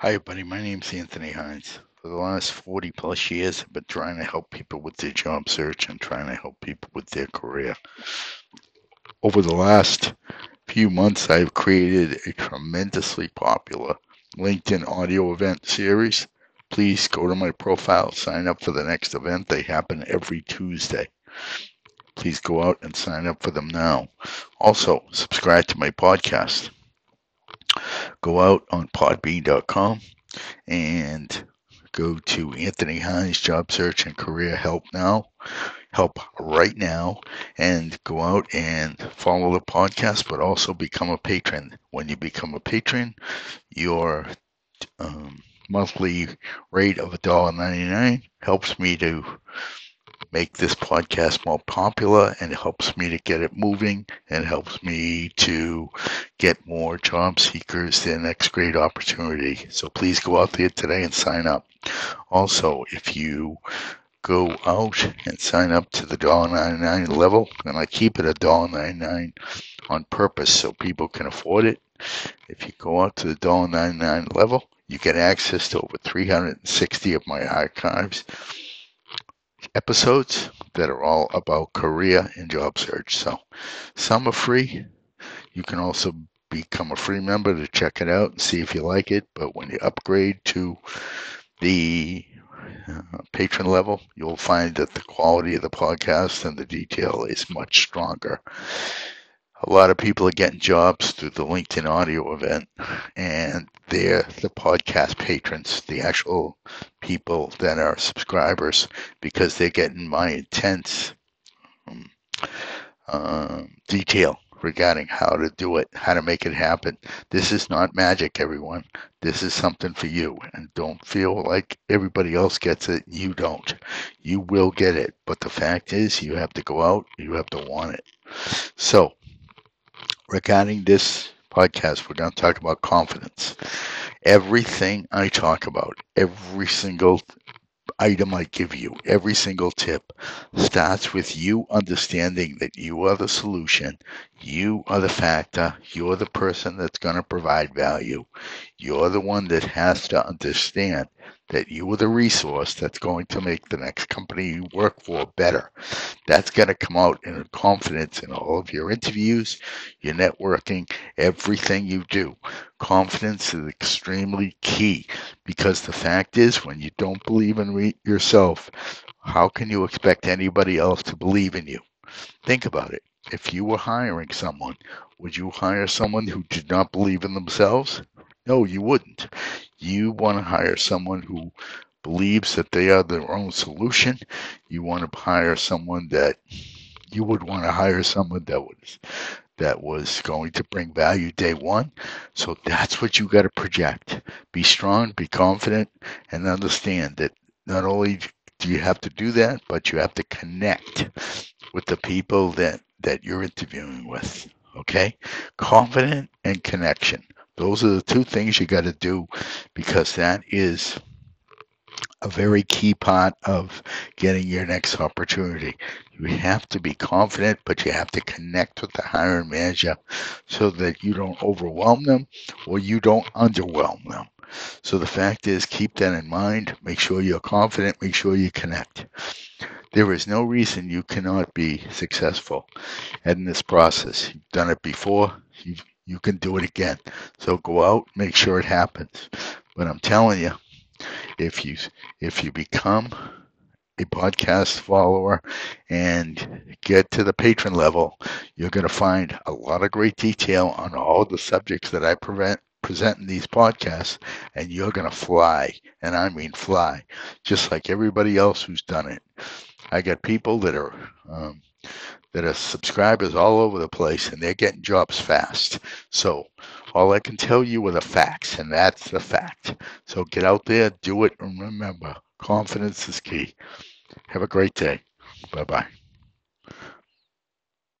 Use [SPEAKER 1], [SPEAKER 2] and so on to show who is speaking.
[SPEAKER 1] Hi, everybody. My name's Anthony Hines. For the last 40 plus years, I've been trying to help people with their job search and trying to help people with their career. Over the last few months, I've created a tremendously popular LinkedIn audio event series. Please go to my profile, sign up for the next event. They happen every Tuesday. Please go out and sign up for them now. Also, subscribe to my podcast go out on podbean.com and go to Anthony Hines Job Search and Career Help Now, help right now, and go out and follow the podcast, but also become a patron. When you become a patron, your um, monthly rate of $1.99 helps me to make this podcast more popular and helps me to get it moving and helps me to get more job seekers the next great opportunity. So please go out there today and sign up. Also, if you go out and sign up to the $1.99 level, and I keep it a $1.99 on purpose so people can afford it. If you go out to the $1.99 level, you get access to over 360 of my archives episodes that are all about career and job search. So some are free. You can also become a free member to check it out and see if you like it. But when you upgrade to the uh, patron level, you'll find that the quality of the podcast and the detail is much stronger a lot of people are getting jobs through the LinkedIn audio event, and they're the podcast patrons, the actual people that are subscribers, because they're getting my intense um, uh, detail regarding how to do it, how to make it happen. This is not magic, everyone. This is something for you. And don't feel like everybody else gets it. You don't. You will get it. But the fact is, you have to go out, you have to want it. So, regarding this podcast, we're going to talk about confidence. Everything I talk about, every single item I give you, every single tip, starts with you understanding that you are the solution, you are the factor, you're the person that's going to provide value. You're the one that has to understand that you are the resource that's going to make the next company you work for better. That's going to come out in confidence in all of your interviews, your networking, everything you do. Confidence is extremely key because the fact is, when you don't believe in re- yourself, how can you expect anybody else to believe in you? Think about it. If you were hiring someone, would you hire someone who did not believe in themselves? No, you wouldn't. You want to hire someone who believes that they are their own solution. You want to hire someone that you would want to hire someone that was that was going to bring value day one. So that's what you got to project. Be strong, be confident, and understand that not only do you have to do that, but you have to connect with the people that that you're interviewing with. Okay, confident and connection. Those are the two things you got to do because that is a very key part of getting your next opportunity. You have to be confident, but you have to connect with the hiring manager so that you don't overwhelm them or you don't underwhelm them. So the fact is, keep that in mind. Make sure you're confident. Make sure you connect. There is no reason you cannot be successful in this process. You've done it before. You've you can do it again. So go out, make sure it happens. But I'm telling you, if you if you become a podcast follower and get to the patron level, you're going to find a lot of great detail on all the subjects that I prevent, present in these podcasts, and you're going to fly. And I mean fly, just like everybody else who's done it. I got people that are um, that are subscribers all over the place and they're getting jobs fast. So all I can tell you are the facts, and that's the fact. So get out there, do it, and remember, confidence is key. Have a great day. Bye bye.